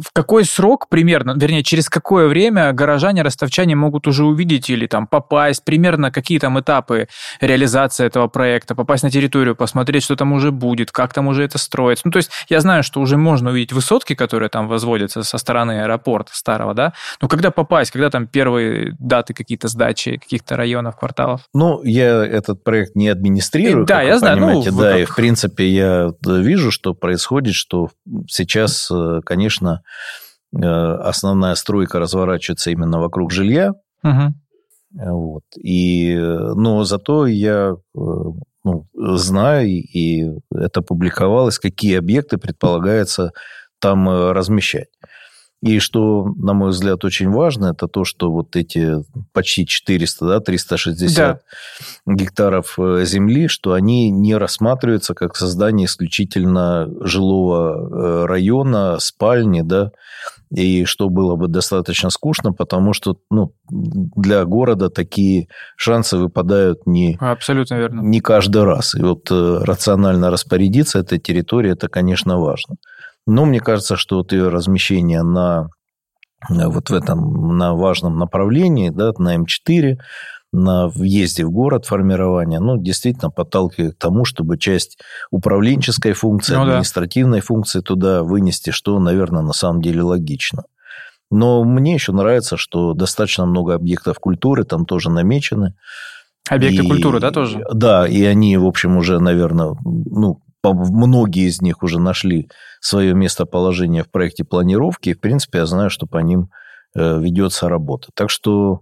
в какой срок примерно, вернее, через какое время горожане, ростовчане могут уже увидеть или там попасть, примерно какие там этапы реализации этого проекта, попасть на территорию, посмотреть, что там уже будет, как там уже это строится. Ну, то есть я знаю, что уже можно увидеть высотки, которые там возводятся со стороны аэропорта старого, да, но когда попасть, когда там первые даты какие-то сдачи каких-то районов, кварталов? Ну, я этот проект не администрирую, Да, как я знаю, ну, понимаете, да, как- и в принципе я вижу, что происходит, что сейчас, э, конечно, э, основная стройка разворачивается именно вокруг жилья, э, вот, и, но зато я э, ну, знаю, и это публиковалось, какие объекты предполагается там э, размещать. И что, на мой взгляд, очень важно, это то, что вот эти почти 400, да, 360 гектаров э, земли, что они не рассматриваются как создание исключительно жилого э, района, спальни, да, и что было бы достаточно скучно, потому что ну, для города такие шансы выпадают не, Абсолютно верно. не каждый раз. И вот э, рационально распорядиться этой территорией, это, конечно, важно. Но мне кажется, что вот ее размещение на вот в этом на важном направлении, да, на М4, на въезде в город формирования, ну, действительно подталкивает к тому, чтобы часть управленческой функции, ну, административной да. функции туда вынести, что, наверное, на самом деле логично. Но мне еще нравится, что достаточно много объектов культуры там тоже намечены. Объекты и, культуры, да, тоже? Да, и они, в общем, уже, наверное, ну, многие из них уже нашли свое местоположение в проекте планировки, и, в принципе, я знаю, что по ним э, ведется работа. Так что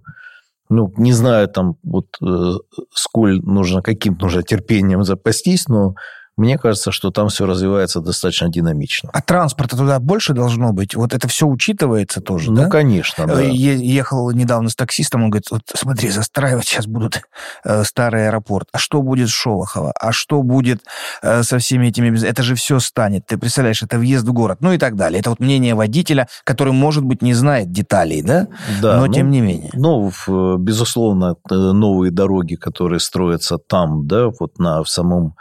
ну, не знаю там вот э, сколь нужно, каким нужно терпением запастись, но мне кажется, что там все развивается достаточно динамично. А транспорта туда больше должно быть? Вот это все учитывается тоже, ну, да? Ну, конечно, да. Е- ехал недавно с таксистом, он говорит, вот смотри, застраивать сейчас будут э, старый аэропорт. А что будет с Шолохово? А что будет э, со всеми этими... Это же все станет. Ты представляешь, это въезд в город. Ну и так далее. Это вот мнение водителя, который, может быть, не знает деталей, да? Да. Но ну, тем не менее. Ну, безусловно, э, новые дороги, которые строятся там, да, вот на, в самом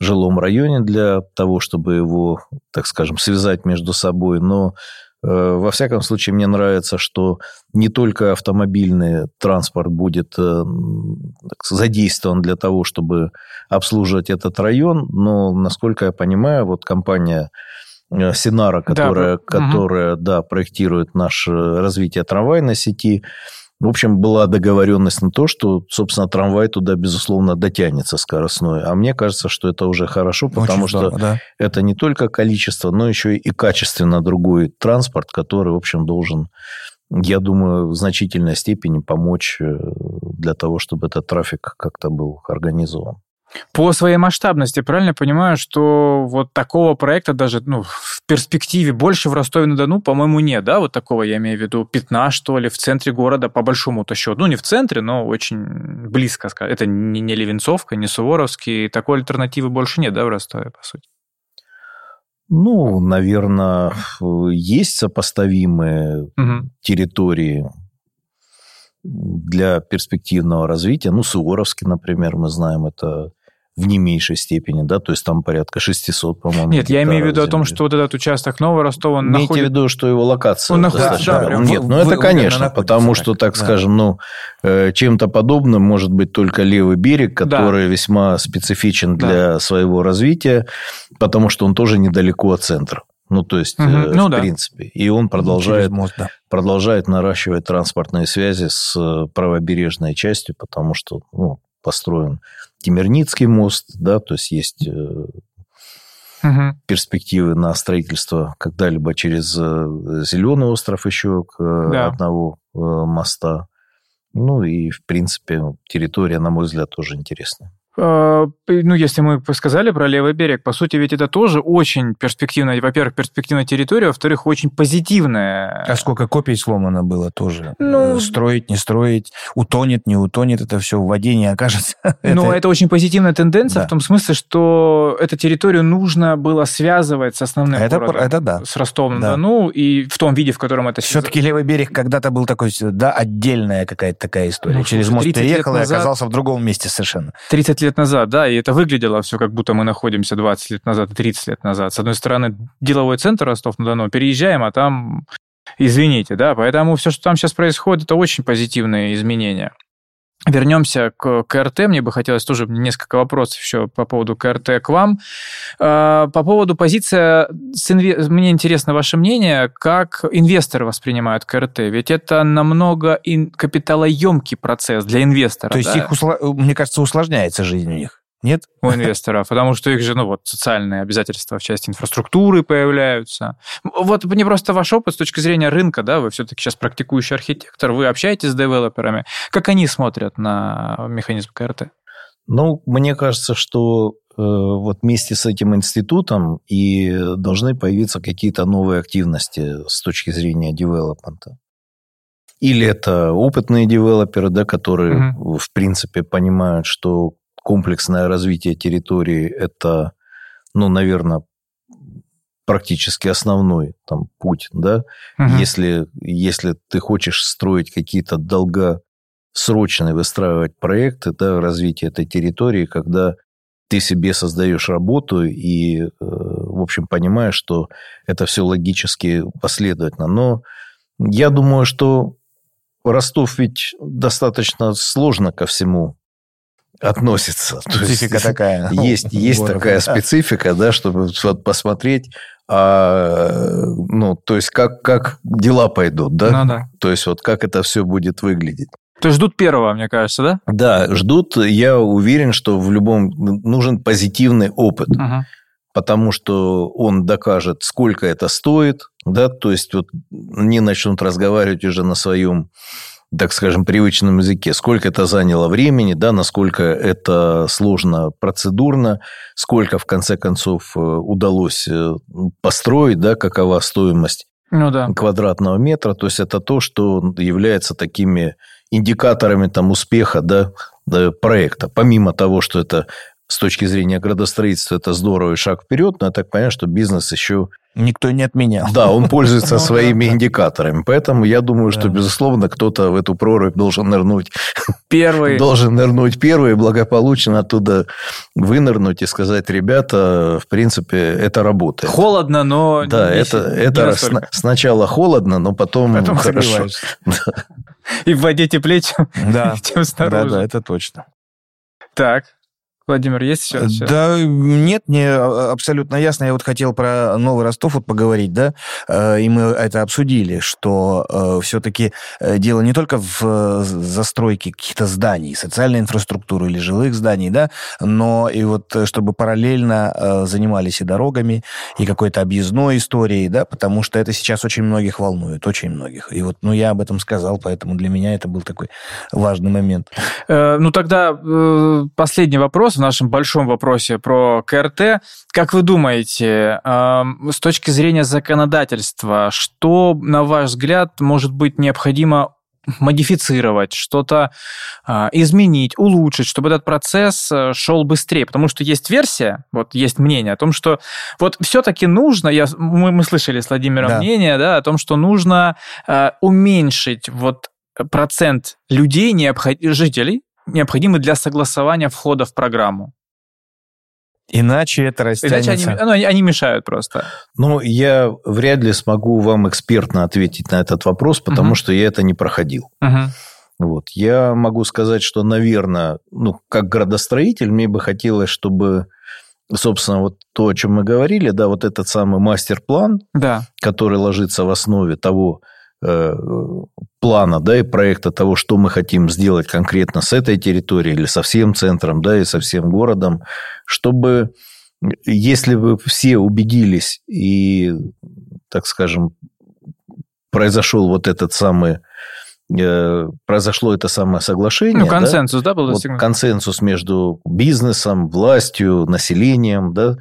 жилом районе для того, чтобы его, так скажем, связать между собой. Но э, во всяком случае, мне нравится, что не только автомобильный транспорт будет э, задействован для того, чтобы обслуживать этот район, но, насколько я понимаю, вот компания э, Синара, которая, да, которая угу. да, проектирует наше развитие трамвайной сети, в общем, была договоренность на то, что, собственно, трамвай туда, безусловно, дотянется скоростной. А мне кажется, что это уже хорошо, потому Очень что да. это не только количество, но еще и качественно другой транспорт, который, в общем, должен, я думаю, в значительной степени помочь э, для того, чтобы этот трафик как-то был организован. По своей масштабности, правильно понимаю, что вот такого проекта даже ну, в перспективе больше в Ростове-на-Дону, по-моему, нет, да? Вот такого, я имею в виду, пятна, что ли, в центре города, по большому-то счету. Ну, не в центре, но очень близко. Это не, не Левенцовка, не Суворовский. Такой альтернативы больше нет, да, в Ростове, по сути? Ну, наверное, есть сопоставимые угу. территории для перспективного развития. Ну, Суворовский, например, мы знаем, это в не меньшей степени, да, то есть там порядка 600, по-моему. Нет, я имею в виду земли. о том, что вот этот участок Нового Ростова, он Имейте находит... в виду, что его локация он достаточно... Да, да, Нет, ну это, конечно, потому что, так да. скажем, ну, э, чем-то подобным может быть только левый берег, который да. весьма специфичен да. для своего развития, потому что он тоже недалеко от центра. Ну, то есть, угу. э, ну, в да. принципе. И он продолжает, мост, да. продолжает наращивать транспортные связи с э, правобережной частью, потому что ну, построен Тимирницкий мост, да, то есть есть угу. перспективы на строительство когда-либо через э, Зеленый остров еще к э, да. одного моста. Ну и, в принципе, территория, на мой взгляд, тоже интересная. А, ну, если мы сказали про левый берег, по сути, ведь это тоже очень перспективная, во-первых, перспективная территория, во-вторых, очень позитивная. А сколько копий сломано было тоже? Ну, строить, не строить, утонет, не утонет, это все в воде не окажется. Ну, это... это очень позитивная тенденция да. в том смысле, что эту территорию нужно было связывать с основным это, городом, это да. с Ростовом да. ну и в том виде, в котором это... Все-таки левый берег когда-то был такой, да, отдельная какая-то такая история. Ну, Через мост переехал и оказался в другом месте совершенно. 30 лет лет назад, да, и это выглядело все, как будто мы находимся 20 лет назад и 30 лет назад. С одной стороны, деловой центр Ростов-на-Дону, переезжаем, а там, извините, да, поэтому все, что там сейчас происходит, это очень позитивные изменения. Вернемся к КРТ. Мне бы хотелось тоже несколько вопросов еще по поводу КРТ к вам. А, по поводу позиции, мне интересно ваше мнение, как инвесторы воспринимают КРТ. Ведь это намного капиталоемкий процесс для инвестора. То есть да? их, мне кажется, усложняется жизнь у них. Нет? У инвесторов, потому что их же, ну вот, социальные обязательства в части инфраструктуры появляются. Вот мне просто ваш опыт с точки зрения рынка, да, вы все-таки сейчас практикующий архитектор, вы общаетесь с девелоперами, как они смотрят на механизм КРТ? Ну, мне кажется, что э, вот вместе с этим институтом и должны появиться какие-то новые активности с точки зрения девелопмента. Или это опытные девелоперы, да, которые, угу. в принципе, понимают, что комплексное развитие территории – это, ну, наверное, практически основной там путь, да. Угу. Если, если ты хочешь строить какие-то долгосрочные, выстраивать проекты, да, развития этой территории, когда ты себе создаешь работу и, э, в общем, понимаешь, что это все логически последовательно. Но Я думаю, что Ростов ведь достаточно сложно ко всему относится. Специфика есть, такая. Есть, есть такая специфика, да, чтобы вот посмотреть, а, ну, то есть как, как дела пойдут, да? Ну, да. То есть вот как это все будет выглядеть. То есть ждут первого, мне кажется, да? Да, ждут. Я уверен, что в любом нужен позитивный опыт. Угу потому что он докажет, сколько это стоит, да, то есть вот не начнут разговаривать уже на своем так скажем, привычном языке, сколько это заняло времени, да, насколько это сложно процедурно, сколько, в конце концов, э, удалось э, построить, да, какова стоимость ну, да. квадратного метра. То есть, это то, что является такими индикаторами там, успеха да, проекта. Помимо того, что это с точки зрения градостроительства это здорово и шаг вперед, но я так понимаю, что бизнес еще... Никто не отменял. Да, он пользуется ну своими индикаторами. Поэтому я думаю, что, безусловно, кто-то в эту прорубь должен нырнуть. Первый. Должен нырнуть первый и благополучно оттуда вынырнуть и сказать, ребята, в принципе, это работает. Холодно, но... Да, это, это сначала холодно, но потом, потом хорошо. И в воде теплее, чем, да. чем снаружи. Да, да, это точно. Так, Владимир, есть еще? Да, нет, мне а, абсолютно ясно. Я вот хотел про Новый Ростов вот поговорить, да, э, и мы это обсудили, что э, все-таки э, дело не только в застройке каких-то зданий, социальной инфраструктуры или жилых зданий, да, но и вот чтобы параллельно занимались и дорогами, и какой-то объездной историей, да, потому что это сейчас очень многих волнует, очень многих. И вот, ну, я об этом сказал, поэтому для меня это был такой важный момент. Ну, тогда последний вопрос в нашем большом вопросе про КРТ. Как вы думаете, с точки зрения законодательства, что, на ваш взгляд, может быть необходимо модифицировать, что-то э, изменить, улучшить, чтобы этот процесс э, шел быстрее. Потому что есть версия, вот есть мнение о том, что вот все-таки нужно, я, мы, мы слышали с Владимиром да. мнение, да, о том, что нужно э, уменьшить вот процент людей, необход... жителей, необходимы для согласования входа в программу. Иначе это растянется. Иначе они, ну, они мешают просто. Ну, я вряд ли смогу вам экспертно ответить на этот вопрос, потому угу. что я это не проходил. Угу. Вот. Я могу сказать, что, наверное, ну, как градостроитель, мне бы хотелось, чтобы, собственно, вот то, о чем мы говорили, да, вот этот самый мастер-план, да. который ложится в основе того, плана, да, и проекта того, что мы хотим сделать конкретно с этой территорией или со всем центром, да, и со всем городом, чтобы, если бы все убедились и, так скажем, произошел вот этот самый э, произошло это самое соглашение. Ну, консенсус, да, да был вот консенсус между бизнесом, властью, населением, да,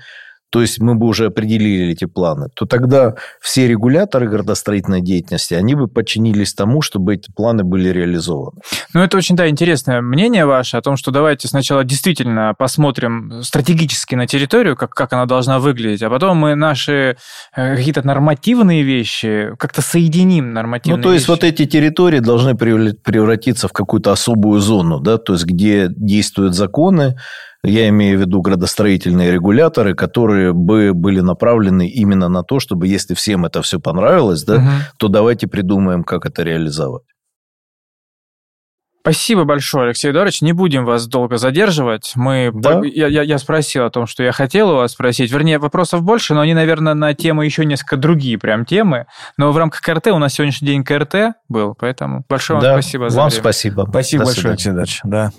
то есть мы бы уже определили эти планы, то тогда все регуляторы градостроительной деятельности, они бы подчинились тому, чтобы эти планы были реализованы. Ну, это очень, да, интересное мнение ваше о том, что давайте сначала действительно посмотрим стратегически на территорию, как, как она должна выглядеть, а потом мы наши э, какие-то нормативные вещи как-то соединим нормативные Ну, то есть вещи. вот эти территории должны превратиться в какую-то особую зону, да, то есть где действуют законы, я имею в виду градостроительные регуляторы, которые бы были направлены именно на то, чтобы если всем это все понравилось, да, угу. то давайте придумаем, как это реализовать. Спасибо большое, Алексей Эдуардович. Не будем вас долго задерживать. Мы да? я, я, я спросил о том, что я хотел у вас спросить. Вернее, вопросов больше, но они, наверное, на темы еще несколько другие прям темы. Но в рамках КРТ у нас сегодняшний день КРТ был, поэтому большое да, вам спасибо за Вам время. спасибо. Спасибо До большое, Алексей Эдуардович. Да.